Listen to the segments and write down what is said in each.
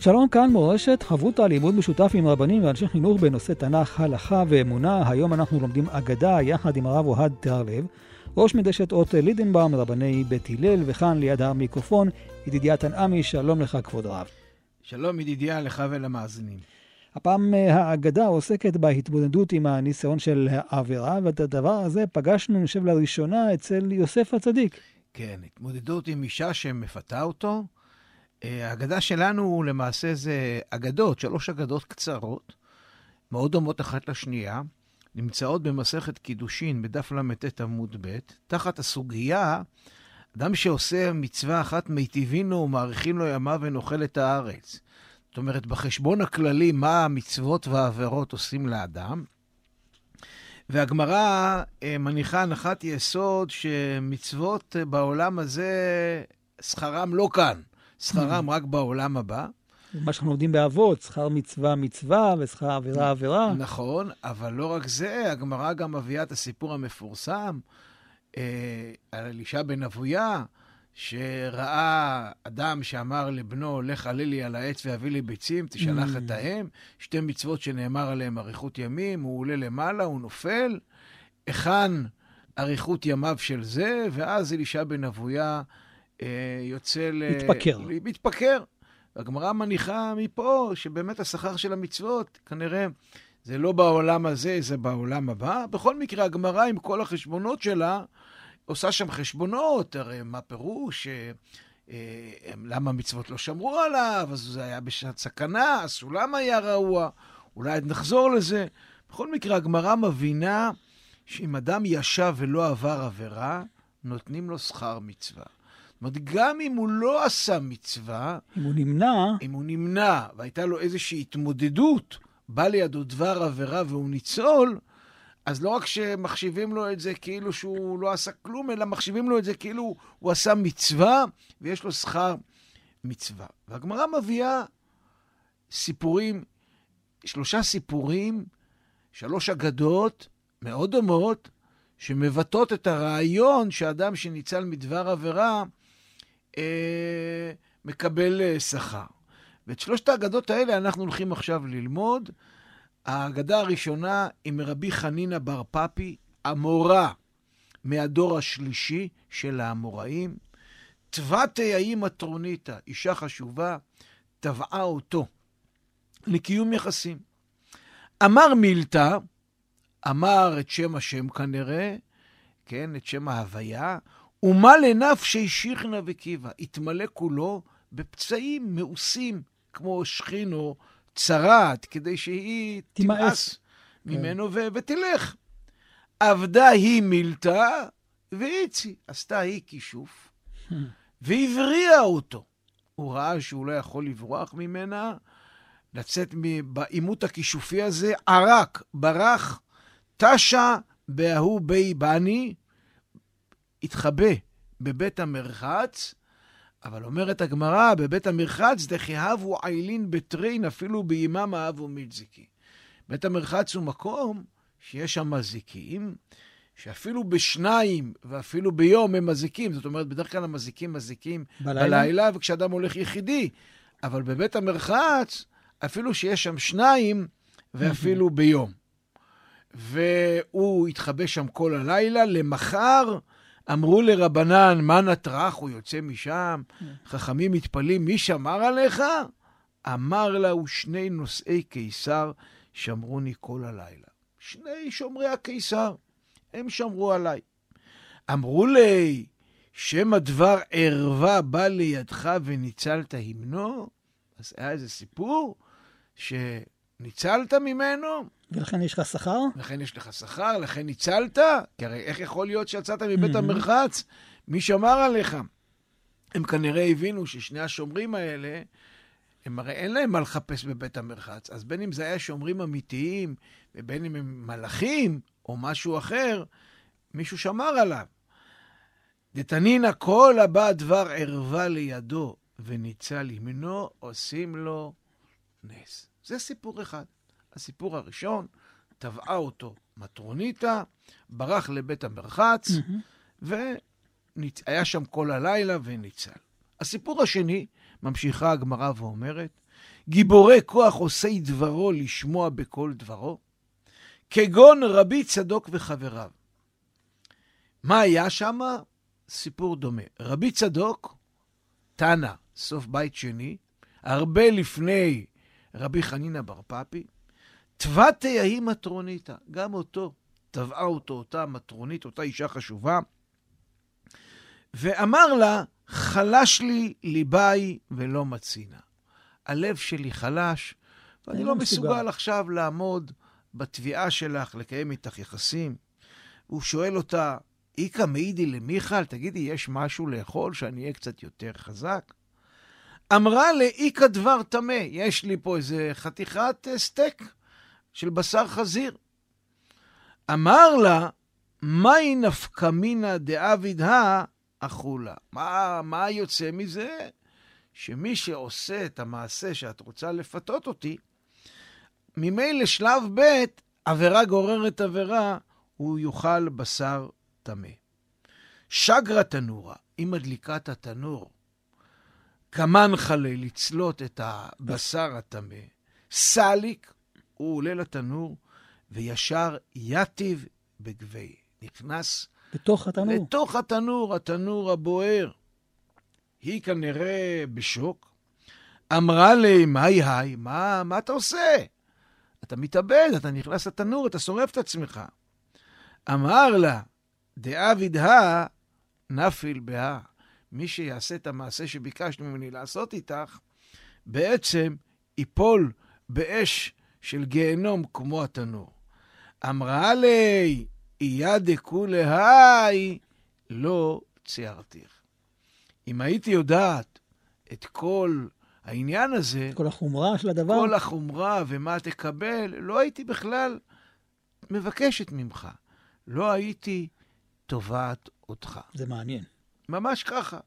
שלום כאן מורשת, חברותא לימוד משותף עם רבנים ואנשי חינוך בנושא תנ"ך, הלכה ואמונה. היום אנחנו לומדים אגדה יחד עם הרב אוהד תיארלב, ראש מדשת אות לידנבאום, רבני בית הלל, וכאן ליד המיקרופון, ידידיה תנעמי, שלום לך כבוד הרב. שלום ידידיה לך ולמאזינים. הפעם אה, האגדה עוסקת בהתמודדות עם הניסיון של העבירה, ואת הדבר הזה פגשנו, אני חושב, לראשונה אצל יוסף הצדיק. כן, התמודדות עם אישה שמפתה אותו. אה, האגדה שלנו למעשה זה אגדות, שלוש אגדות קצרות, מאוד דומות אחת לשנייה, נמצאות במסכת קידושין בדף ל"ט עמוד ב', תחת הסוגיה, אדם שעושה מצווה אחת מיטיבין לו ומאריכין לו ימיו ונאכל את הארץ. זאת אומרת, בחשבון הכללי, מה המצוות והעבירות עושים לאדם. והגמרא אה, מניחה הנחת יסוד שמצוות בעולם הזה, שכרם לא כאן. שכרם רק בעולם הבא. מה שאנחנו לומדים באבות, שכר מצווה מצווה ושכר עבירה עבירה. נכון, אבל לא רק זה, הגמרא גם מביאה את הסיפור המפורסם אה, על אלישע בן אבויה, שראה אדם שאמר לבנו, לך עלה לי על העץ והביא לי ביצים, תשלח את האם, שתי מצוות שנאמר עליהן אריכות ימים, הוא עולה למעלה, הוא נופל, היכן אריכות ימיו של זה, ואז אלישע בן אבויה יוצא ל... מתפקר. מתפקר. והגמרא מניחה מפה שבאמת השכר של המצוות, כנראה, זה לא בעולם הזה, זה בעולם הבא. בכל מקרה, הגמרא עם כל החשבונות שלה, עושה שם חשבונות, הרי מה פירוש? אה, אה, למה המצוות לא שמרו עליו? אז זה היה בשעת סכנה, הסולם היה רעוע, אולי נחזור לזה. בכל מקרה, הגמרא מבינה שאם אדם ישב ולא עבר עבירה, נותנים לו שכר מצווה. זאת אומרת, גם אם הוא לא עשה מצווה... אם הוא נמנע... אם הוא נמנע, והייתה לו איזושהי התמודדות, בא לידו דבר עבירה והוא ניצול, אז לא רק שמחשיבים לו את זה כאילו שהוא לא עשה כלום, אלא מחשיבים לו את זה כאילו הוא עשה מצווה ויש לו שכר מצווה. והגמרא מביאה סיפורים, שלושה סיפורים, שלוש אגדות מאוד דומות, שמבטאות את הרעיון שאדם שניצל מדבר עבירה, אה, מקבל אה, שכר. ואת שלושת האגדות האלה אנחנו הולכים עכשיו ללמוד. האגדה הראשונה היא מרבי חנינא בר פפי, המורה מהדור השלישי של האמוראים. תבעתי האימא טרוניתא, אישה חשובה, תבעה אותו לקיום יחסים. אמר מילתא, אמר את שם השם כנראה, כן, את שם ההוויה, ומה לנפשי שיחנה וקיבה, התמלא כולו בפצעים מאוסים, כמו שכינו צרעת, כדי שהיא תמאס ממנו ו- ותלך. עבדה היא מילתה ואיצי, עשתה היא כישוף, והבריאה אותו. הוא ראה שהוא לא יכול לברוח ממנה, לצאת בעימות הכישופי הזה, ערק, ברח, תשה בהוא בי בני, התחבא בבית המרחץ, אבל אומרת הגמרא, בבית המרחץ דכהבו עיילין בטרין, אפילו בימם אהבו מצזיקי. בית המרחץ הוא מקום שיש שם מזיקים, שאפילו בשניים ואפילו ביום הם מזיקים. זאת אומרת, בדרך כלל המזיקים מזיקים בלילה, בלילה וכשאדם הולך יחידי. אבל בבית המרחץ, אפילו שיש שם שניים ואפילו ביום. והוא התחבא שם כל הלילה, למחר אמרו לרבנן, מה נטרח, הוא יוצא משם, חכמים מתפלאים, מי שמר עליך? אמר לה, ושני נושאי קיסר שמרוני כל הלילה. שני שומרי הקיסר, הם שמרו עליי. אמרו לי, שם הדבר ערווה בא לידך וניצלת המנו? אז היה איזה סיפור שניצלת ממנו, ולכן יש לך שכר? לכן יש לך שכר, לכן ניצלת? כי הרי איך יכול להיות שיצאת מבית המרחץ? מי שמר עליך? הם כנראה הבינו ששני השומרים האלה, הם הרי אין להם מה לחפש בבית המרחץ. אז בין אם זה היה שומרים אמיתיים, ובין אם הם מלאכים, או משהו אחר, מישהו שמר עליו. דתנינא כל הבא דבר ערווה לידו וניצל ימינו, עושים לו נס. זה סיפור אחד. הסיפור הראשון, טבעה אותו מטרוניתא, ברח לבית המרחץ, והיה שם כל הלילה וניצל. הסיפור השני, ממשיכה הגמרא ואומרת, גיבורי כוח עושי דברו לשמוע בכל דברו, כגון רבי צדוק וחבריו. מה היה שם? סיפור דומה. רבי צדוק, תנא, סוף בית שני, הרבה לפני רבי חנינא בר פפי, תבתי ההיא מטרוניתא, גם אותו, טבעה אותו אותה מטרונית, אותה אישה חשובה, ואמר לה, חלש לי ליבי ולא מצינה. הלב שלי חלש, ואני לא מסוגל עכשיו לעמוד בתביעה שלך, לקיים איתך יחסים. הוא שואל אותה, איכא מעידי למיכל, תגידי, יש משהו לאכול שאני אהיה קצת יותר חזק? אמרה לאיכא דבר טמא, יש לי פה איזה חתיכת אה, סטייק של בשר חזיר. אמר לה, מהי נפקא מינא דאביד הא אכולה? מה, מה יוצא מזה? שמי שעושה את המעשה שאת רוצה לפתות אותי, ממילא שלב ב', עבירה גוררת עבירה, הוא יאכל בשר טמא. שגרה תנורה, היא מדליקה את התנור. כמן חלה לצלות את הבשר הטמא. סליק, הוא עולה לתנור, וישר יתיב בגבי. נכנס לתוך התנור. לתוך התנור, התנור הבוער. היא כנראה בשוק. אמרה לי, מהי היי, מה, מה אתה עושה? אתה מתאבד, אתה נכנס לתנור, אתה שורף את עצמך. אמר לה, דאביד הא נפיל בהא. מי שיעשה את המעשה שביקשת ממני לעשות איתך, בעצם ייפול באש של גיהנום כמו התנור. אמרה לי, איה דכולי לא ציארתיך. אם הייתי יודעת את כל העניין הזה, כל החומרה של הדבר, כל החומרה ומה תקבל, לא הייתי בכלל מבקשת ממך. לא הייתי תובעת אותך. זה מעניין. ממש ככה.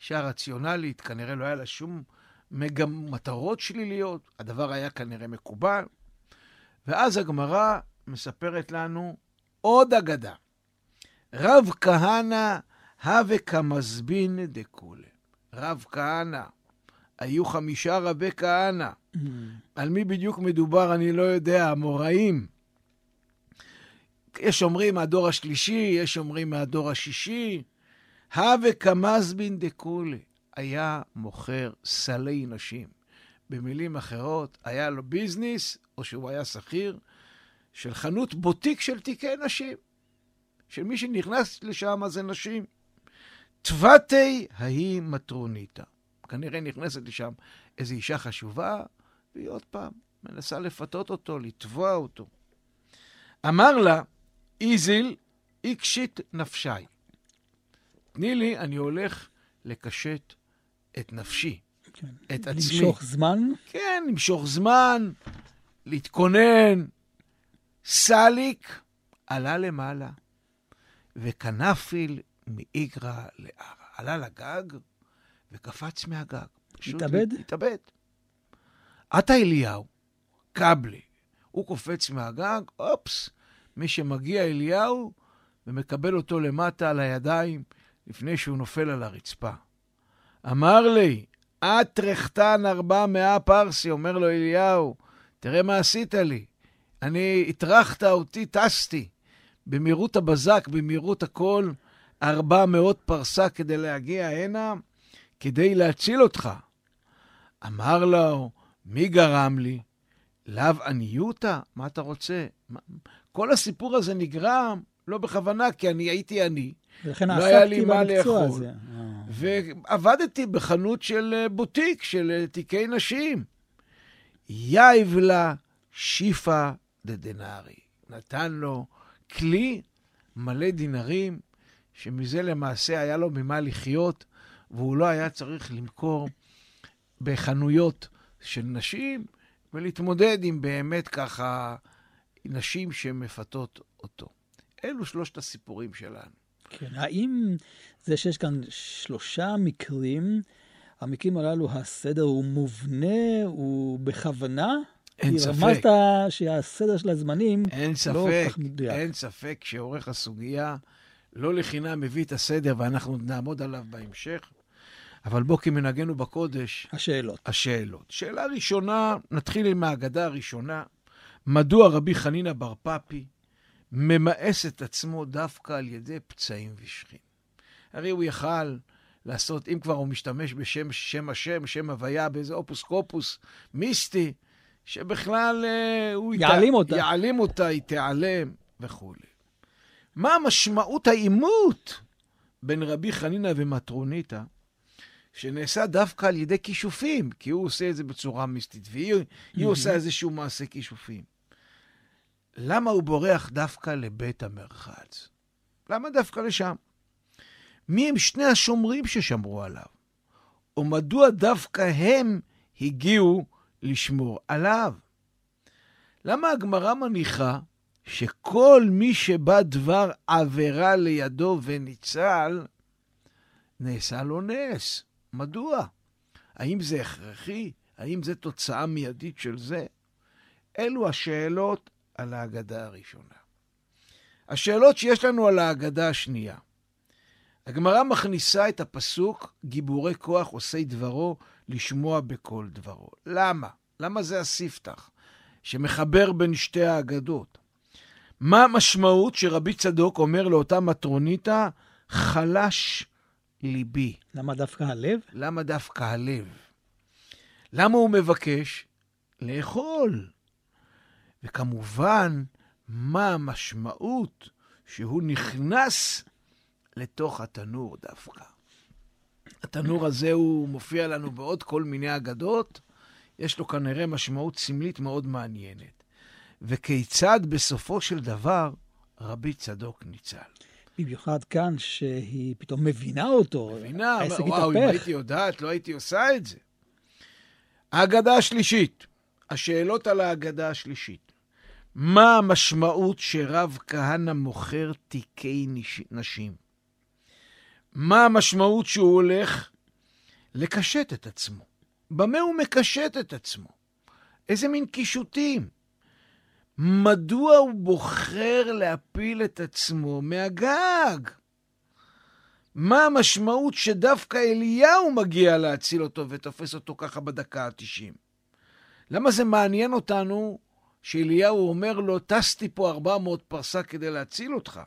אישה רציונלית, כנראה לא היה לה שום מגם, מטרות שליליות, הדבר היה כנראה מקובל. ואז הגמרא מספרת לנו עוד אגדה. רב כהנא הווה כמזבין דכולי. רב כהנא, היו חמישה רבי כהנא. Mm. על מי בדיוק מדובר אני לא יודע, המוראים. יש אומרים מהדור השלישי, יש אומרים מהדור השישי. הווה כמזבין דכולי. היה מוכר סלי נשים. במילים אחרות, היה לו ביזנס, או שהוא היה שכיר, של חנות בוטיק של תיקי נשים. של מי שנכנס לשם זה נשים. תבתי ההיא מטרוניתא. כנראה נכנסת לשם איזו אישה חשובה, והיא עוד פעם מנסה לפתות אותו, לתבוע אותו. אמר לה, איזיל איקשית נפשי. תני לי, אני הולך לקשט את נפשי, כן. את עצמי. למשוך זמן? כן, למשוך זמן, להתכונן. סליק עלה למעלה, וכנפיל מאיגרא לערא. עלה לגג וקפץ מהגג. התאבד? התאבד. עטה אליהו, קבלי, הוא קופץ מהגג, אופס, מי שמגיע אליהו ומקבל אותו למטה על הידיים לפני שהוא נופל על הרצפה. אמר לי, את רחתן ארבע מאה פרסי, אומר לו אליהו, תראה מה עשית לי. אני, הטרחת אותי, טסתי. במהירות הבזק, במהירות הכל, ארבע מאות פרסה כדי להגיע הנה, כדי להציל אותך. אמר לו, מי גרם לי? לאו עניותא? מה אתה רוצה? כל הסיפור הזה נגרם לא בכוונה, כי אני הייתי עני. ולכן לא היה לי מה לאכול. הזה. ועבדתי בחנות של אה, בוטיק, של אה, תיקי נשים. יאיב לה שיפא דדנארי. נתן לו כלי מלא דינרים, שמזה למעשה היה לו ממה לחיות, והוא לא היה צריך למכור בחנויות של נשים, ולהתמודד עם באמת ככה נשים שמפתות אותו. אלו שלושת הסיפורים שלנו. כן, האם זה שיש כאן שלושה מקרים, המקרים הללו, הסדר הוא מובנה, הוא בכוונה? אין ספק. כי רמזת שהסדר של הזמנים אין לא ספק, כל כך מדויק. אין ספק שעורך הסוגיה לא לחינם מביא את הסדר, ואנחנו נעמוד עליו בהמשך. אבל בוא, כמנהגנו בקודש, השאלות. השאלות. שאלה ראשונה, נתחיל עם ההגדה הראשונה. מדוע רבי חנינא בר פפי ממאס את עצמו דווקא על ידי פצעים ושכין? הרי הוא יכל לעשות, אם כבר הוא משתמש בשם שם השם, שם הוויה, באיזה אופוס קופוס מיסטי, שבכלל אה, הוא... יעלים ית- אותה. יעלים אותה, היא תיעלם וכולי. מה משמעות העימות בין רבי חנינא ומטרוניתא, שנעשה דווקא על ידי כישופים, כי הוא עושה את זה בצורה מיסטית, והיא היא עושה איזשהו מעשה כישופים. למה הוא בורח דווקא לבית המרחץ? למה דווקא לשם? מי הם שני השומרים ששמרו עליו? או מדוע דווקא הם הגיעו לשמור עליו? למה הגמרא מניחה שכל מי שבא דבר עבירה לידו וניצל, נעשה לו נס? מדוע? האם זה הכרחי? האם זה תוצאה מיידית של זה? אלו השאלות על ההגדה הראשונה. השאלות שיש לנו על ההגדה השנייה. הגמרא מכניסה את הפסוק גיבורי כוח עושי דברו לשמוע בכל דברו. למה? למה זה הספתח שמחבר בין שתי האגדות? מה המשמעות שרבי צדוק אומר לאותה מטרוניתא, חלש ליבי? למה דווקא הלב? למה דווקא הלב? למה הוא מבקש? לאכול. וכמובן, מה המשמעות שהוא נכנס לתוך התנור דווקא. התנור הזה הוא מופיע לנו בעוד כל מיני אגדות, יש לו כנראה משמעות סמלית מאוד מעניינת. וכיצד בסופו של דבר רבי צדוק ניצל. במיוחד כאן, שהיא פתאום מבינה אותו. מבינה, העסק וואו, אם התהפך. הייתי יודעת, לא הייתי עושה את זה. ההגדה השלישית, השאלות על ההגדה השלישית. מה המשמעות שרב כהנא מוכר תיקי נש- נשים? מה המשמעות שהוא הולך לקשט את עצמו? במה הוא מקשט את עצמו? איזה מין קישוטים? מדוע הוא בוחר להפיל את עצמו מהגג? מה המשמעות שדווקא אליהו מגיע להציל אותו ותופס אותו ככה בדקה ה-90? למה זה מעניין אותנו שאליהו אומר לו, טסתי פה 400 פרסה כדי להציל אותך?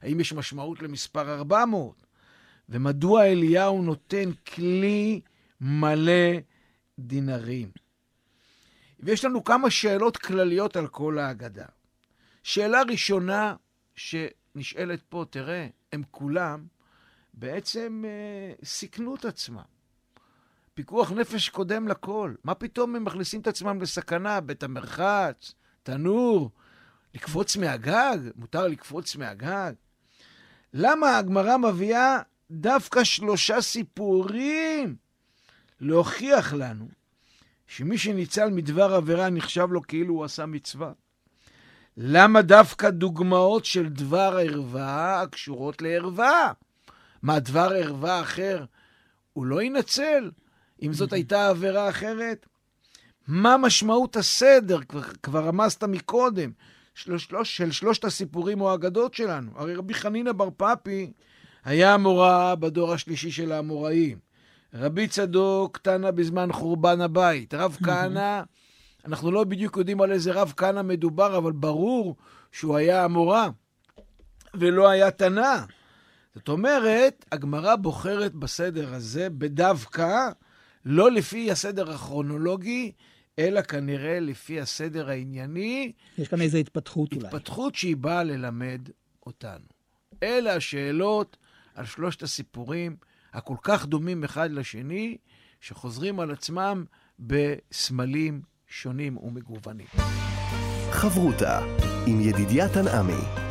האם יש משמעות למספר 400? ומדוע אליהו נותן כלי מלא דינרים? ויש לנו כמה שאלות כלליות על כל ההגדה. שאלה ראשונה שנשאלת פה, תראה, הם כולם בעצם אה, סיכנו את עצמם. פיקוח נפש קודם לכל. מה פתאום הם מכניסים את עצמם לסכנה? בית המרחץ, תנור, לקפוץ מהגג? מותר לקפוץ מהגג? למה הגמרא מביאה דווקא שלושה סיפורים להוכיח לנו שמי שניצל מדבר עבירה נחשב לו כאילו הוא עשה מצווה? למה דווקא דוגמאות של דבר ערווה הקשורות לערווה? מה, דבר ערווה אחר הוא לא ינצל? אם זאת הייתה עבירה אחרת? מה משמעות הסדר? כבר, כבר רמזת מקודם, של, שלוש, של שלושת הסיפורים או האגדות שלנו. הרי רבי חנינא בר פפי היה המורה בדור השלישי של האמוראים. רבי צדוק תנא בזמן חורבן הבית. רב כהנא, אנחנו לא בדיוק יודעים על איזה רב כהנא מדובר, אבל ברור שהוא היה המורה ולא היה תנא. זאת אומרת, הגמרא בוחרת בסדר הזה בדווקא, לא לפי הסדר הכרונולוגי, אלא כנראה לפי הסדר הענייני, יש כאן איזו התפתחות אולי. התפתחות שהיא באה ללמד אותנו. אלה השאלות על שלושת הסיפורים הכל כך דומים אחד לשני, שחוזרים על עצמם בסמלים שונים ומגוונים. חברותה עם ידידיה תנעמי.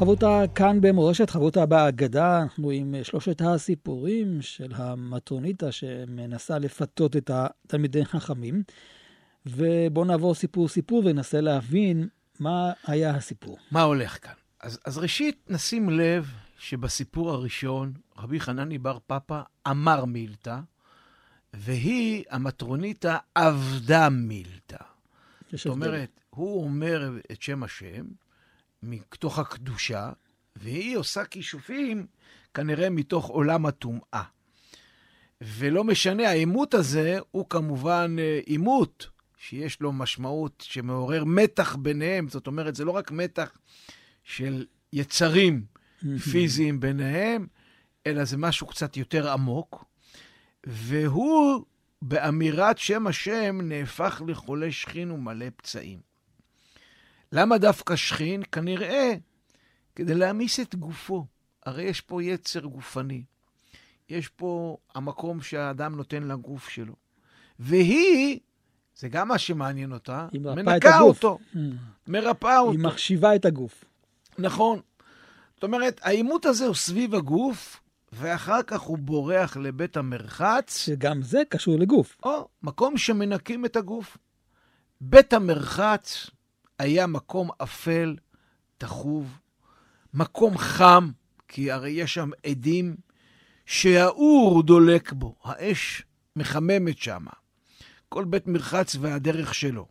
חברותה כאן במורשת, חברותה בהגדה, אנחנו עם שלושת הסיפורים של המטרוניתה שמנסה לפתות את התלמידי חכמים. ובואו נעבור סיפור-סיפור וננסה להבין מה היה הסיפור. מה הולך כאן? אז, אז ראשית, נשים לב שבסיפור הראשון, רבי חנני בר פפא אמר מילתא, והיא, המטרוניתא, עבדה מילתא. זאת אומרת, הוא אומר את שם השם מתוך הקדושה, והיא עושה כישופים כנראה מתוך עולם הטומאה. ולא משנה, העימות הזה הוא כמובן אה, עימות שיש לו משמעות שמעורר מתח ביניהם. זאת אומרת, זה לא רק מתח של יצרים פיזיים ביניהם, אלא זה משהו קצת יותר עמוק. והוא, באמירת שם השם, נהפך לחולה שכין ומלא פצעים. למה דווקא שכין? כנראה כדי להעמיס את גופו. הרי יש פה יצר גופני. יש פה המקום שהאדם נותן לגוף שלו. והיא, זה גם מה שמעניין אותה, מנקה אותו, mm. מרפאה אותו. היא מחשיבה את הגוף. נכון. זאת אומרת, העימות הזה הוא סביב הגוף, ואחר כך הוא בורח לבית המרחץ. שגם זה קשור לגוף. או, מקום שמנקים את הגוף. בית המרחץ היה מקום אפל, תחוב, מקום חם, כי הרי יש שם עדים שהאור דולק בו, האש מחממת שם. כל בית מרחץ והדרך שלו.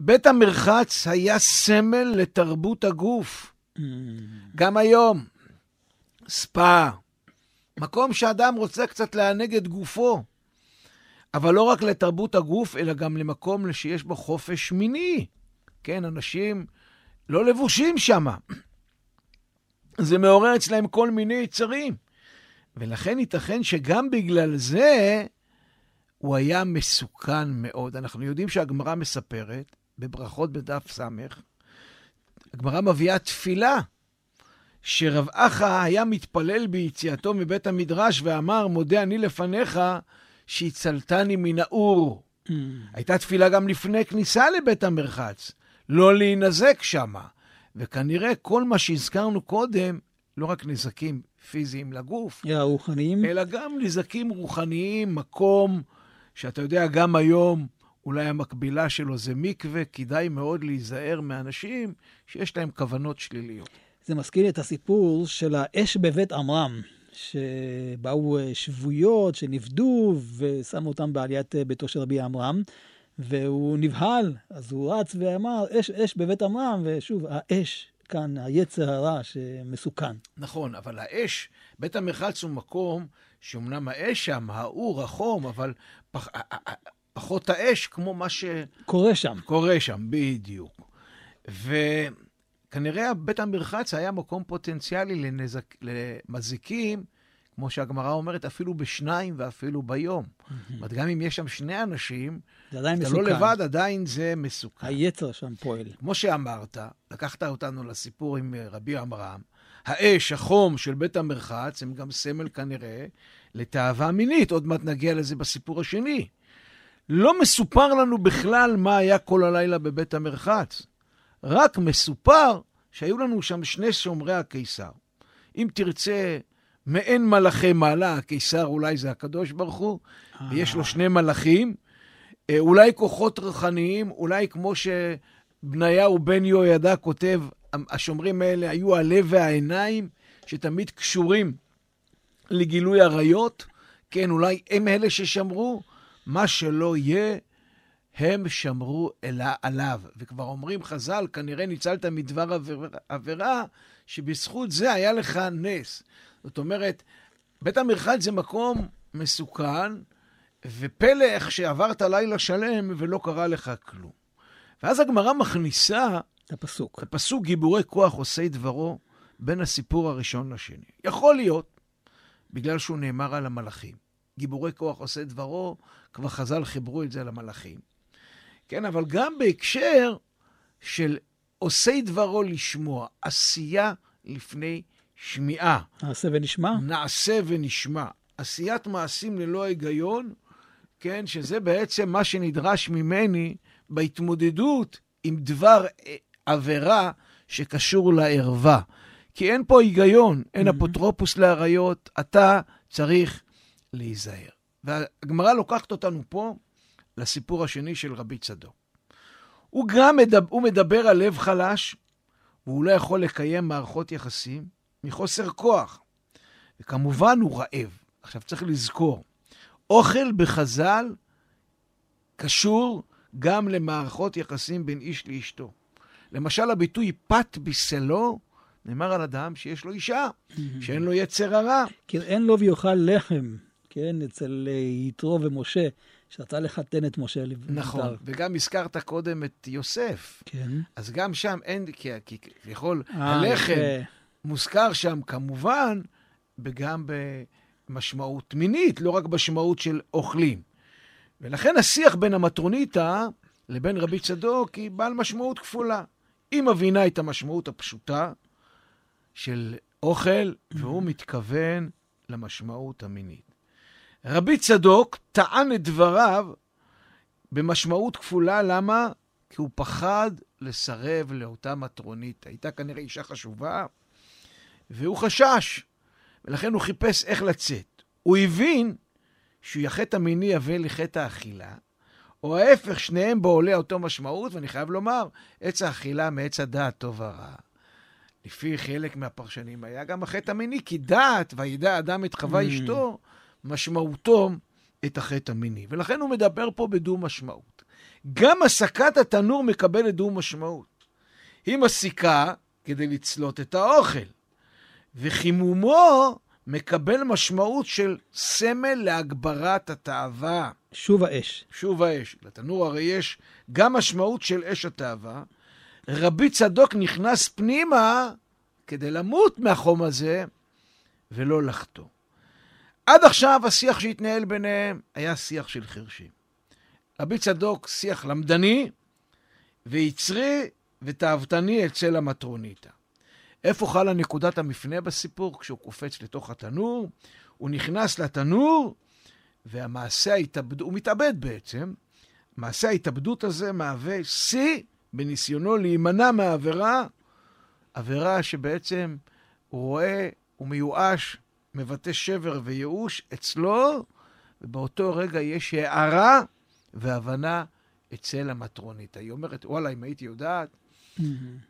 בית המרחץ היה סמל לתרבות הגוף. Mm. גם היום, ספא, מקום שאדם רוצה קצת לענג את גופו. אבל לא רק לתרבות הגוף, אלא גם למקום שיש בו חופש מיני. כן, אנשים לא לבושים שם. זה מעורר אצלהם כל מיני יצרים. ולכן ייתכן שגם בגלל זה הוא היה מסוכן מאוד. אנחנו יודעים שהגמרא מספרת, בברכות בדף ס', הגמרא מביאה תפילה, שרב אחא היה מתפלל ביציאתו מבית המדרש ואמר, מודה אני לפניך שהצלתני מן האור. Mm. הייתה תפילה גם לפני כניסה לבית המרחץ, לא להינזק שמה. וכנראה כל מה שהזכרנו קודם, לא רק נזקים פיזיים לגוף, רוחניים, אלא גם נזקים רוחניים, מקום שאתה יודע, גם היום אולי המקבילה שלו זה מקווה, כדאי מאוד להיזהר מאנשים שיש להם כוונות שליליות. זה מזכיר את הסיפור של האש בבית עמרם, שבאו אה, שבויות שנפדו ושמו אותם בעליית אה, ביתו של רבי עמרם, והוא נבהל, אז הוא רץ ואמר, אש, אש בבית עמרם, ושוב, האש כאן, היצר הרע שמסוכן. נכון, אבל האש, בית המרחץ הוא מקום שאומנם האש שם, האור, החום, אבל פח, פחות האש כמו מה ש... קורה שם. קורה שם, בדיוק. וכנראה בית המרחץ היה מקום פוטנציאלי לנזק, למזיקים, כמו שהגמרא אומרת, אפילו בשניים ואפילו ביום. זאת אומרת, גם אם יש שם שני אנשים, זה עדיין אתה מסוכן. לא לבד, עדיין זה מסוכן. היצר שם פועל. כמו שאמרת, לקחת אותנו לסיפור עם רבי עמרם, האש, החום של בית המרחץ, הם גם סמל כנראה לתאווה מינית. עוד מעט נגיע לזה בסיפור השני. לא מסופר לנו בכלל מה היה כל הלילה בבית המרחץ. רק מסופר שהיו לנו שם שני שומרי הקיסר. אם תרצה, מעין מלאכי מעלה, הקיסר אולי זה הקדוש ברוך הוא, ויש לו שני מלאכים, אה, אולי כוחות רוחניים, אולי כמו שבניהו בן יהוידע כותב, השומרים האלה היו הלב והעיניים, שתמיד קשורים לגילוי עריות. כן, אולי הם אלה ששמרו, מה שלא יהיה, הם שמרו אלה, עליו. וכבר אומרים חז"ל, כנראה ניצלת מדבר עבירה, שבזכות זה היה לך נס. זאת אומרת, בית המרחץ זה מקום מסוכן, ופלא איך שעברת לילה שלם ולא קרה לך כלום. ואז הגמרא מכניסה את הפסוק. את הפסוק גיבורי כוח עושי דברו בין הסיפור הראשון לשני. יכול להיות, בגלל שהוא נאמר על המלאכים. גיבורי כוח עושה דברו, כבר חז"ל חיברו את זה למלאכים. כן, אבל גם בהקשר של עושי דברו לשמוע, עשייה לפני שמיעה. נעשה ונשמע? נעשה ונשמע. עשיית מעשים ללא היגיון, כן, שזה בעצם מה שנדרש ממני בהתמודדות עם דבר עבירה שקשור לערווה. כי אין פה היגיון, אין Mhm. אפוטרופוס לאריות, אתה צריך להיזהר. והגמרא לוקחת אותנו פה לסיפור השני של רבי צדוק. הוא גם מדבר, הוא מדבר על לב חלש, והוא לא יכול לקיים מערכות יחסים מחוסר כוח. וכמובן הוא רעב. עכשיו צריך לזכור, אוכל בחז"ל קשור גם למערכות יחסים בין איש לאשתו. למשל, הביטוי פת בסלו, נאמר על אדם שיש לו אישה, שאין לו יצר הרע. כי אין לו ויאכל לחם, כן, אצל אה, יתרו ומשה, שרצה לחתן את משה. נכון, וגם הזכרת קודם את יוסף. כן. אז גם שם אין, כי כביכול אה, הלחם. מוזכר שם כמובן, וגם במשמעות מינית, לא רק משמעות של אוכלים. ולכן השיח בין המטרוניתא לבין רבי צדוק היא בעל משמעות כפולה. היא מבינה את המשמעות הפשוטה של אוכל, והוא מתכוון למשמעות המינית. רבי צדוק טען את דבריו במשמעות כפולה, למה? כי הוא פחד לסרב לאותה מטרונית. הייתה כנראה אישה חשובה, והוא חשש, ולכן הוא חיפש איך לצאת. הוא הבין שהוא חטא המיני יביא לחטא האכילה, או ההפך, שניהם בו עולה אותו משמעות, ואני חייב לומר, עץ האכילה מעץ הדעת טוב ורע. לפי חלק מהפרשנים היה גם החטא המיני, כי דעת, וידע אדם את חווה Mm. אשתו, משמעותו את החטא המיני. ולכן הוא מדבר פה בדו משמעות. גם הסקת התנור מקבלת דו משמעות. היא מסיקה כדי לצלות את האוכל, וחימומו מקבל משמעות של סמל להגברת התאווה. שוב האש. שוב האש. לתנור הרי יש גם משמעות של אש התאווה. רבי צדוק נכנס פנימה כדי למות מהחום הזה ולא לחטוא. עד עכשיו השיח שהתנהל ביניהם היה שיח של חרשים. רבי צדוק שיח למדני ויצרי ותאוותני אצל המטרוניתא. איפה חלה נקודת המפנה בסיפור? כשהוא קופץ לתוך התנור, הוא נכנס לתנור, והמעשה ההתאבדות, הוא מתאבד בעצם, מעשה ההתאבדות הזה מהווה שיא בניסיונו להימנע מהעבירה, עבירה שבעצם הוא רואה, הוא מיואש, מבטא שבר וייאוש אצלו, ובאותו רגע יש הערה והבנה אצל המטרונית. היא אומרת, וואלה, אם הייתי יודעת,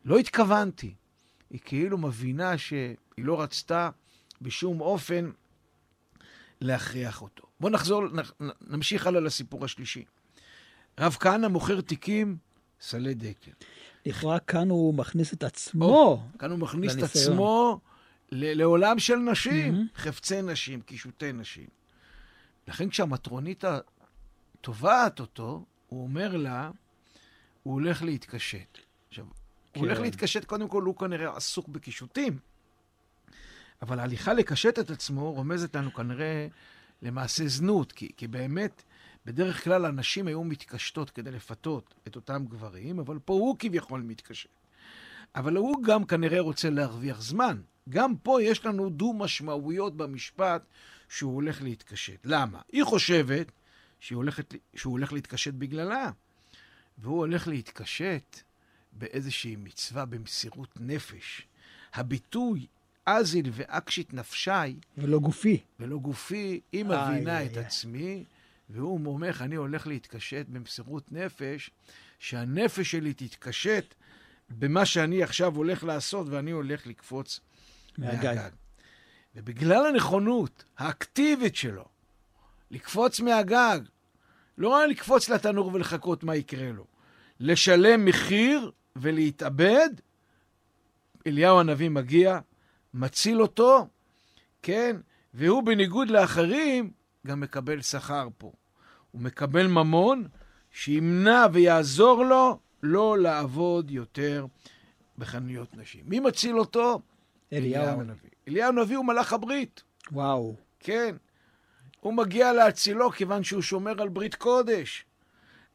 לא התכוונתי. היא כאילו מבינה שהיא לא רצתה בשום אופן להכריח אותו. בואו נחזור, נמשיך הלאה לסיפור השלישי. רב כהנא מוכר תיקים, סלי דקל. לכאורה כאן הוא מכניס את עצמו. כאן הוא מכניס את לניסיון. עצמו ל- לעולם של נשים, מהמם. חפצי נשים, קישוטי נשים. לכן כשהמטרוניתא תובעת אותו, הוא אומר לה, הוא הולך להתקשט. הוא הולך כן. להתקשט, קודם כל, הוא כנראה עסוק בקישוטים. אבל ההליכה לקשט את עצמו רומזת לנו כנראה למעשה זנות, כי, כי באמת, בדרך כלל הנשים היו מתקשטות כדי לפתות את אותם גברים, אבל פה הוא כביכול מתקשט. אבל הוא גם כנראה רוצה להרוויח זמן. גם פה יש לנו דו-משמעויות במשפט שהוא הולך להתקשט. למה? היא חושבת שהוא הולך להתקשט בגללה, והוא הולך להתקשט באיזושהי מצווה במסירות נפש. הביטוי אזיל ואקשית נפשי ולא גופי. ולא גופי, היא מבינה את איי. עצמי, והוא מומך, אני הולך להתקשט במסירות נפש, שהנפש שלי תתקשט במה שאני עכשיו הולך לעשות, ואני הולך לקפוץ מהגג. מהגג. ובגלל הנכונות האקטיבית שלו לקפוץ מהגג, לא רק לקפוץ לתנור ולחכות מה יקרה לו, לשלם מחיר ולהתאבד, אליהו הנביא מגיע, מציל אותו, כן, והוא בניגוד לאחרים גם מקבל שכר פה. הוא מקבל ממון שימנע ויעזור לו לא לעבוד יותר בחנויות נשים. מי מציל אותו? אליהו. הנביא. אליהו הנביא הוא מלאך הברית, וואו. כן. הוא מגיע להצילו כיוון שהוא שומר על ברית קודש.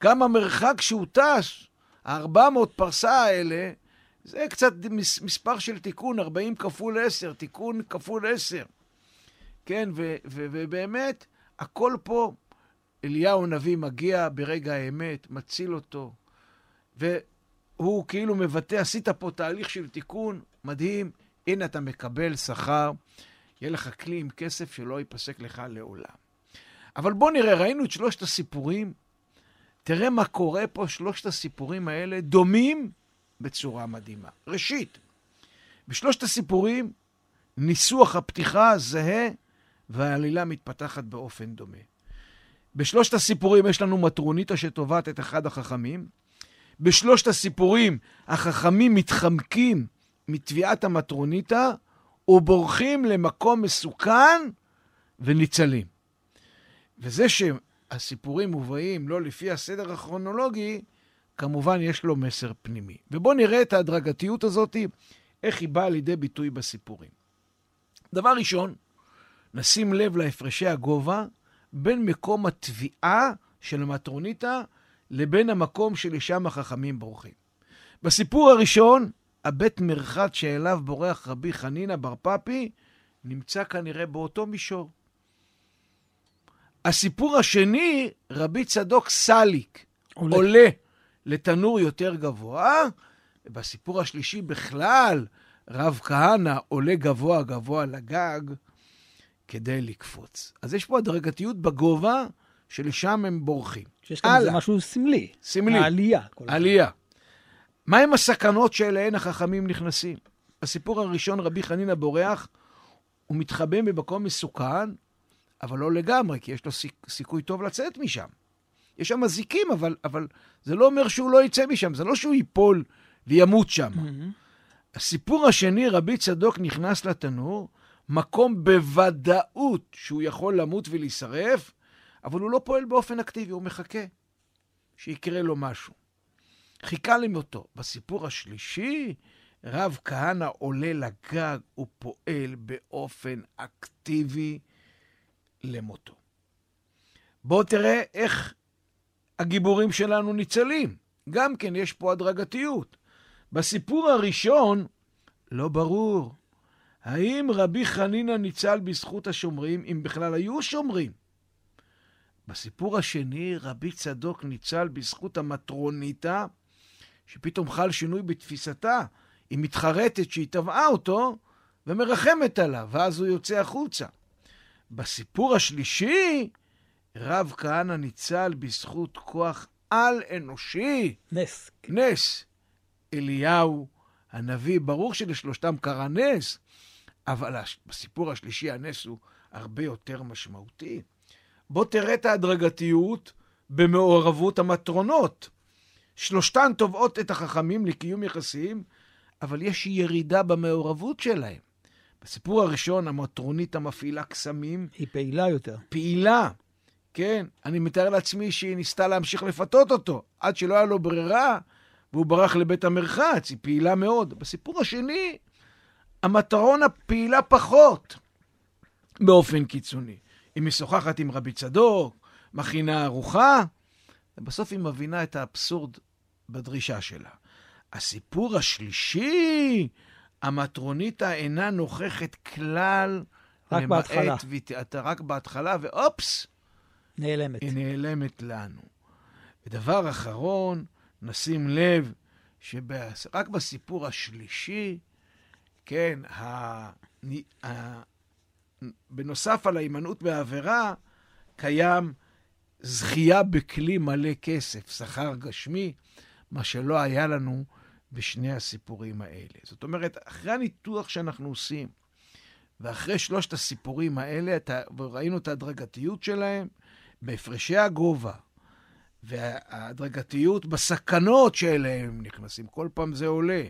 גם המרחק שהוא טס, ה-400 פרסה האלה, זה קצת מס- מספר של תיקון, 40 כפול 10, תיקון כפול 10. כן, ו- ו- ובאמת, הכל פה, אליהו הנביא מגיע ברגע האמת, מציל אותו, והוא הוא כאילו מבטא, עשית פה תהליך של תיקון מדהים, הנה אתה מקבל שכר, יהיה לך כלי עם כסף שלא ייפסק לך לעולם. אבל בוא נראה, ראינו את שלושת הסיפורים, תראה מה קורה פה, שלושת הסיפורים האלה דומים בצורה מדהימה. ראשית, בשלושת הסיפורים, ניסוח הפתיחה זהה והעלילה מתפתחת באופן דומה. בשלושת הסיפורים יש לנו מטרוניתא שתובעת את אחד החכמים. בשלושת הסיפורים החכמים מתחמקים מתביעת המטרוניתא ובורחים למקום מסוכן וניצלים. וזה שהסיפורים מובאים לא לפי הסדר הכרונולוגי, כמובן יש לו מסר פנימי. ובואו נראה את ההדרגתיות הזאת, איך היא באה לידי ביטוי בסיפורים. דבר ראשון, נשים לב להפרשי הגובה בין מקום התביעה של המטרוניתא לבין המקום שלשם החכמים בורחים. בסיפור הראשון, הבית מרחץ שאליו בורח רבי חנינא בר פפי נמצא כנראה באותו מישור. הסיפור השני, רבי צדוק סליק, עולה, עולה לתנור יותר גבוה, ובסיפור השלישי בכלל, רב כהנא עולה גבוה גבוה לגג כדי לקפוץ. אז יש פה הדרגתיות בגובה שלשם הם בורחים. שיש כאן איזה משהו סמלי. סמלי. העלייה. עלייה. מהם הסכנות שאליהן החכמים נכנסים? בסיפור הראשון רבי חנינא בורח, הוא מתחבא במקום מסוכן, אבל לא לגמרי, כי יש לו סיכוי טוב לצאת משם. יש שם אזיקים, אבל, אבל זה לא אומר שהוא לא יצא משם, זה לא שהוא ייפול וימות שם. Mm-hmm. הסיפור השני, רבי צדוק נכנס לתנור, מקום בוודאות שהוא יכול למות ולהישרף, אבל הוא לא פועל באופן אקטיבי, הוא מחכה שיקרה לו משהו. חיכה למותו. בסיפור השלישי, רב כהנא עולה לגג ופועל באופן אקטיבי למותו. בואו תראה איך הגיבורים שלנו ניצלים. גם כן יש פה הדרגתיות. בסיפור הראשון, לא ברור האם רבי חנינא ניצל בזכות השומרים, אם בכלל היו שומרים. בסיפור השני, רבי צדוק ניצל בזכות המטרוניתא, שפתאום חל שינוי בתפיסתה. היא מתחרטת שהיא תבעה אותו ומרחמת עליו, ואז הוא יוצא החוצה. בסיפור השלישי, רב כהנא ניצל בזכות כוח על-אנושי. נס. נס. אליהו הנביא, ברור שלשלושתם קרה נס, אבל בסיפור השלישי הנס הוא הרבה יותר משמעותי. בוא תראה את ההדרגתיות במעורבות המטרונות. שלושתן תובעות את החכמים לקיום יחסים, אבל יש ירידה במעורבות שלהם. בסיפור הראשון, המטרונית המפעילה קסמים... היא פעילה יותר. פעילה, כן. אני מתאר לעצמי שהיא ניסתה להמשיך לפתות אותו, עד שלא היה לו ברירה, והוא ברח לבית המרחץ, היא פעילה מאוד. בסיפור השני, המטרונה פעילה פחות, באופן קיצוני. היא משוחחת עם רבי צדוק, מכינה ארוחה, ובסוף היא מבינה את האבסורד בדרישה שלה. הסיפור השלישי, המטרוניתא אינה נוכחת כלל, רק בהתחלה. אתה רק בהתחלה, ואופס, נעלמת. היא נעלמת לנו. ודבר אחרון, נשים לב שרק בסיפור השלישי, כן, ה... ה... בנוסף על ההימנעות בעבירה, קיים זכייה בכלי מלא כסף, שכר גשמי, מה שלא היה לנו בשני הסיפורים האלה. זאת אומרת, אחרי הניתוח שאנחנו עושים, ואחרי שלושת הסיפורים האלה, וראינו את ההדרגתיות שלהם, בהפרשי הגובה, וההדרגתיות בסכנות שאליהם נכנסים, כל פעם זה עולה,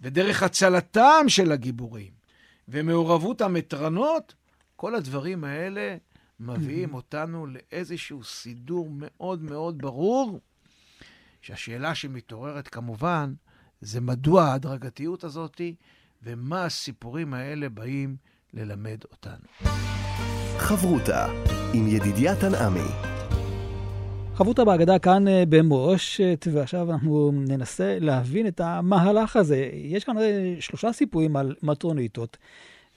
ודרך הצלתם של הגיבורים, ומעורבות המטרנות, כל הדברים האלה מביאים אותנו לאיזשהו סידור מאוד מאוד ברור, שהשאלה שמתעוררת כמובן, זה מדוע ההדרגתיות הזאת ומה הסיפורים האלה באים ללמד אותנו. חברותה עם ידידיה תנעמי. חברותה בהגדה כאן אה, במורשת, ועכשיו אנחנו ננסה להבין את המהלך הזה. יש כאן שלושה סיפורים על מטרוניתות.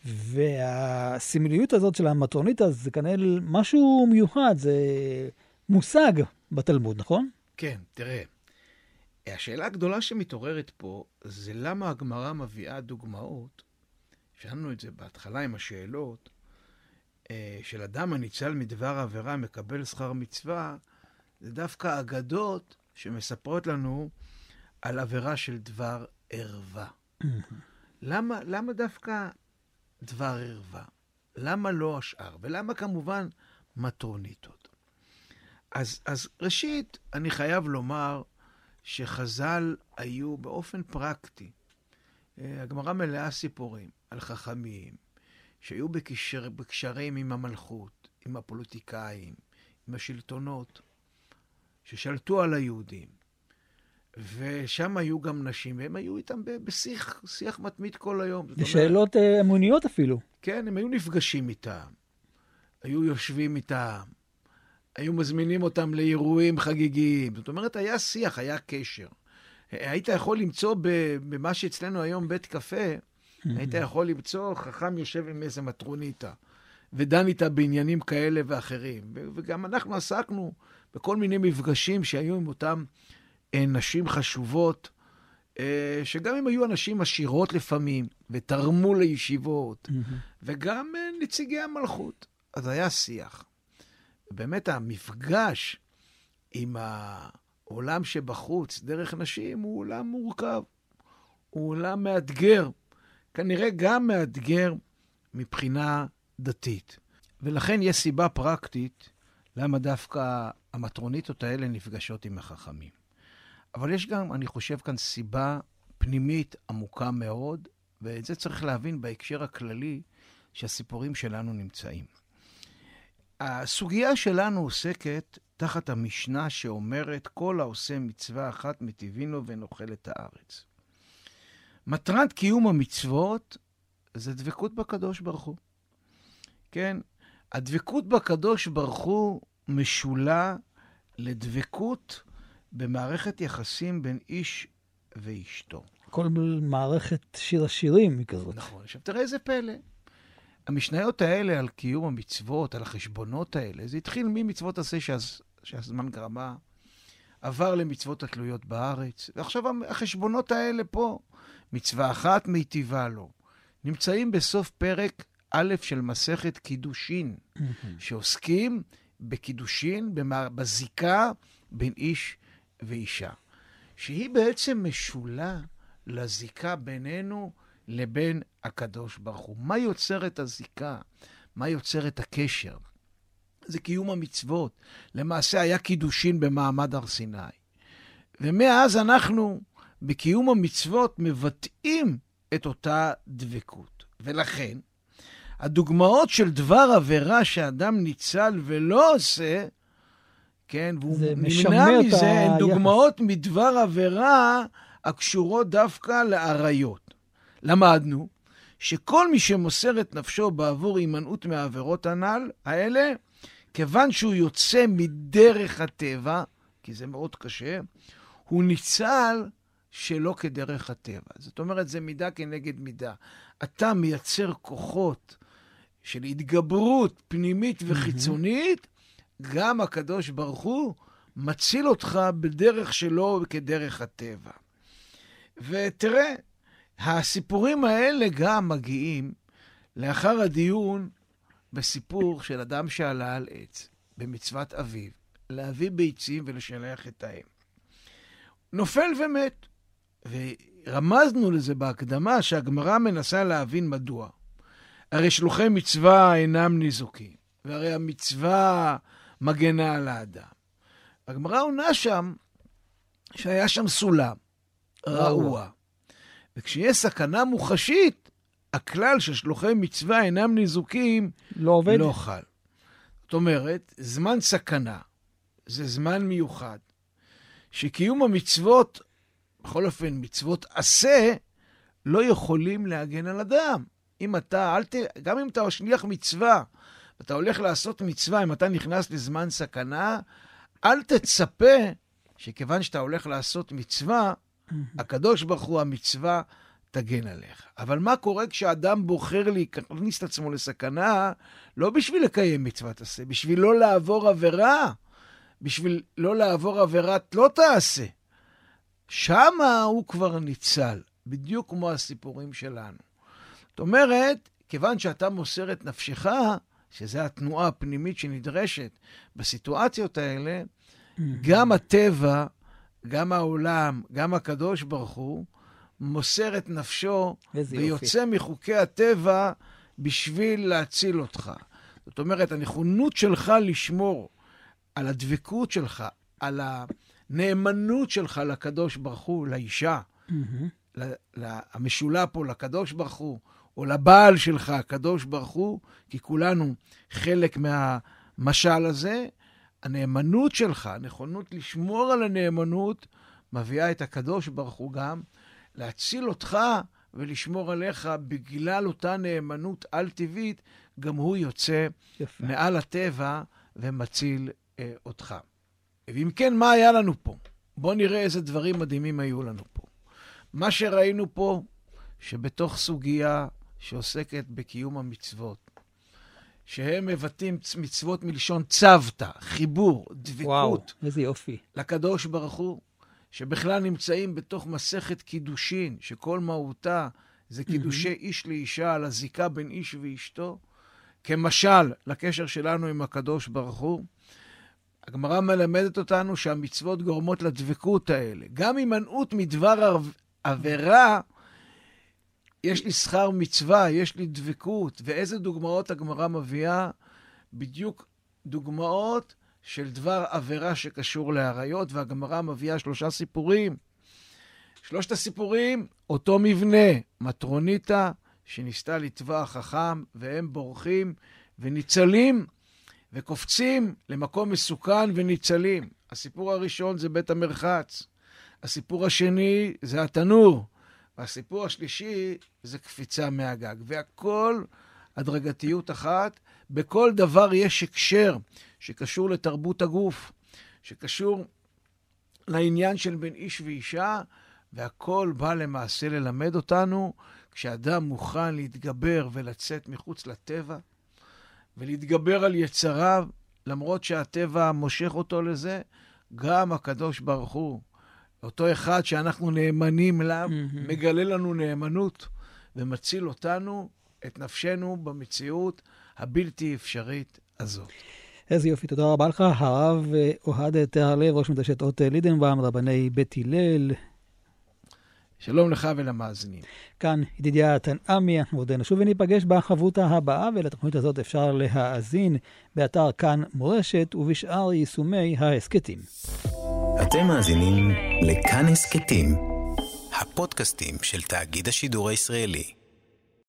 והסמליות הזאת של המטרוניתא זה כנראה משהו מיוחד, זה מושג בתלמוד, נכון? כן, תראה. השאלה הגדולה שמתעוררת פה, זה למה הגמרא מביאה דוגמאות, שאלנו את זה בהתחלה עם השאלות, אה, של אדם הניצל מדבר עבירה מקבל שכר מצווה, זה דווקא אגדות שמספרות לנו על עבירה של דבר ערווה. למה, למה דווקא דבר ערווה? למה לא השאר? ולמה כמובן מטרוניתות? אז, אז ראשית, אני חייב לומר שחז"ל היו באופן פרקטי, אה, הגמרא מלאה סיפורים על חכמים שהיו בקשר, בקשרים עם המלכות, עם הפוליטיקאים, עם השלטונות, ששלטו על היהודים. ושם היו גם נשים, והם היו איתם בשיח, שיח מתמיד כל היום. ושאלות אה, אמוניות אפילו. כן, הם היו נפגשים איתם, היו יושבים איתם, היו מזמינים אותם לאירועים חגיגיים. זאת אומרת, היה שיח, היה קשר. היית יכול למצוא במה שאצלנו היום בית קפה, היית יכול למצוא חכם יושב עם איזה מטרוניתה, ודן איתה בעניינים כאלה ואחרים. וגם אנחנו עסקנו בכל מיני מפגשים שהיו עם אותם אה, נשים חשובות, אה, שגם אם היו אנשים עשירות לפעמים, ותרמו לישיבות, וגם אה, נציגי המלכות. אז היה שיח. באמת המפגש עם העולם שבחוץ, דרך נשים, הוא עולם מורכב. הוא עולם מאתגר. כנראה גם מאתגר מבחינה דתית. ולכן יש סיבה פרקטית למה דווקא המטרוניתות האלה נפגשות עם החכמים. אבל יש גם, אני חושב, כאן סיבה פנימית עמוקה מאוד, ואת זה צריך להבין בהקשר הכללי שהסיפורים שלנו נמצאים. הסוגיה שלנו עוסקת תחת המשנה שאומרת, כל העושה מצווה אחת מטיבינו ונאכל את הארץ. מטרת קיום המצוות זה דבקות בקדוש ברוך הוא. כן, הדבקות בקדוש ברוך הוא משולה לדבקות במערכת יחסים בין איש ואשתו. כל מערכת שיר השירים היא כזאת. נכון. עכשיו תראה איזה פלא. המשניות האלה על קיום המצוות, על החשבונות האלה, זה התחיל ממצוות עשה שהז, שהזמן גרמה, עבר למצוות התלויות בארץ, ועכשיו החשבונות האלה פה, מצווה אחת מיטיבה לו, נמצאים בסוף פרק א' של מסכת קידושין, שעוסקים בקידושין, בזיקה בין איש ואישה, שהיא בעצם משולה לזיקה בינינו לבין הקדוש ברוך הוא. מה יוצר את הזיקה? מה יוצר את הקשר? זה קיום המצוות. למעשה היה קידושין במעמד הר סיני. ומאז אנחנו, בקיום המצוות, מבטאים את אותה דבקות. ולכן, הדוגמאות של דבר עבירה שאדם ניצל ולא עושה, כן, והוא נמנע מזה, הן דוגמאות מדבר עבירה הקשורות דווקא לאריות. למדנו שכל מי שמוסר את נפשו בעבור הימנעות מהעבירות הנ"ל, האלה, כיוון שהוא יוצא מדרך הטבע, כי זה מאוד קשה, הוא ניצל שלא כדרך הטבע. זאת אומרת, זה מידה כנגד מידה. אתה מייצר כוחות של התגברות פנימית וחיצונית, גם הקדוש ברוך הוא מציל אותך בדרך שלו כדרך הטבע. ותראה, הסיפורים האלה גם מגיעים לאחר הדיון בסיפור של אדם שעלה על עץ במצוות אביו, להביא ביצים ולשלח את האם. נופל ומת. ורמזנו לזה בהקדמה שהגמרא מנסה להבין מדוע. הרי שלוחי מצווה אינם ניזוקים, והרי המצווה מגנה על האדם. הגמרא עונה שם שהיה שם סולם, רעוע. וכשיש סכנה מוחשית, הכלל ששלוחי מצווה אינם ניזוקים לא עובד. לא חל. זאת אומרת, זמן סכנה זה זמן מיוחד, שקיום המצוות, בכל אופן מצוות עשה, לא יכולים להגן על אדם. אם אתה, אל ת... גם אם אתה שליח מצווה, ואתה הולך לעשות מצווה, אם אתה נכנס לזמן סכנה, אל תצפה שכיוון שאתה הולך לעשות מצווה, הקדוש ברוך הוא, המצווה, תגן עליך. אבל מה קורה כשאדם בוחר להכניס את עצמו לסכנה, לא בשביל לקיים מצוות עשה, בשביל לא לעבור עבירה, בשביל לא לעבור עבירת לא תעשה. שמה הוא כבר ניצל, בדיוק כמו הסיפורים שלנו. זאת אומרת, כיוון שאתה מוסר את נפשך, שזו התנועה הפנימית שנדרשת בסיטואציות האלה. גם הטבע, גם העולם, גם הקדוש ברוך הוא, מוסר את נפשו ויוצא יופי. מחוקי הטבע בשביל להציל אותך. זאת אומרת, הנכונות שלך לשמור על הדבקות שלך, על הנאמנות שלך לקדוש ברוך הוא, לאישה, mm-hmm. המשולה פה לקדוש ברוך הוא, או לבעל שלך, הקדוש ברוך הוא, כי כולנו חלק מהמשל הזה, הנאמנות שלך, הנכונות לשמור על הנאמנות, מביאה את הקדוש ברוך הוא גם להציל אותך ולשמור עליך בגלל אותה נאמנות על-טבעית, גם הוא יוצא יפה. מעל הטבע ומציל אה, אותך. ואם כן, מה היה לנו פה? בואו נראה איזה דברים מדהימים היו לנו פה. מה שראינו פה, שבתוך סוגיה שעוסקת בקיום המצוות, שהם מבטאים מצוות מלשון צוותא, חיבור, דבקות. וואו, איזה יופי. לקדוש ברוך הוא, שבכלל נמצאים בתוך מסכת קידושין, שכל מהותה זה קידושי mm-hmm. איש לאישה על הזיקה בין איש ואשתו, כמשל לקשר שלנו עם הקדוש ברוך הוא. הגמרא מלמדת אותנו שהמצוות גורמות לדבקות האלה. גם הימנעות מדבר עבירה, יש לי שכר מצווה, יש לי דבקות. ואיזה דוגמאות הגמרא מביאה? בדיוק דוגמאות של דבר עבירה שקשור לאריות, והגמרא מביאה שלושה סיפורים. שלושת הסיפורים, אותו מבנה, מטרוניתא, שניסתה לתבוע חכם, והם בורחים וניצלים וקופצים למקום מסוכן וניצלים. הסיפור הראשון זה בית המרחץ. הסיפור השני זה התנור. והסיפור השלישי זה קפיצה מהגג. והכל הדרגתיות אחת. בכל דבר יש הקשר שקשור לתרבות הגוף, שקשור לעניין של בין איש ואישה, והכל בא למעשה ללמד אותנו כשאדם מוכן להתגבר ולצאת מחוץ לטבע, ולהתגבר על יצריו, למרות שהטבע מושך אותו לזה, גם הקדוש ברוך הוא, אותו אחד שאנחנו נאמנים אליו, mm-hmm. מגלה לנו נאמנות ומציל אותנו, את נפשנו, במציאות הבלתי אפשרית הזאת. איזה יופי, תודה רבה לך. הרב אוהד תהרלב, ראש מדרשת אות לידנבאום, רבני בית הלל, שלום לך ולמאזינים. כאן ידידיה תנעמי, אנחנו עוד נשוב וניפגש בחברותה הבאה, ולתוכנית הזאת אפשר להאזין באתר כאן מורשת ובשאר יישומי ההסכתים. אתם מאזינים לכאן הסכתים, הפודקאסטים של תאגיד השידור הישראלי.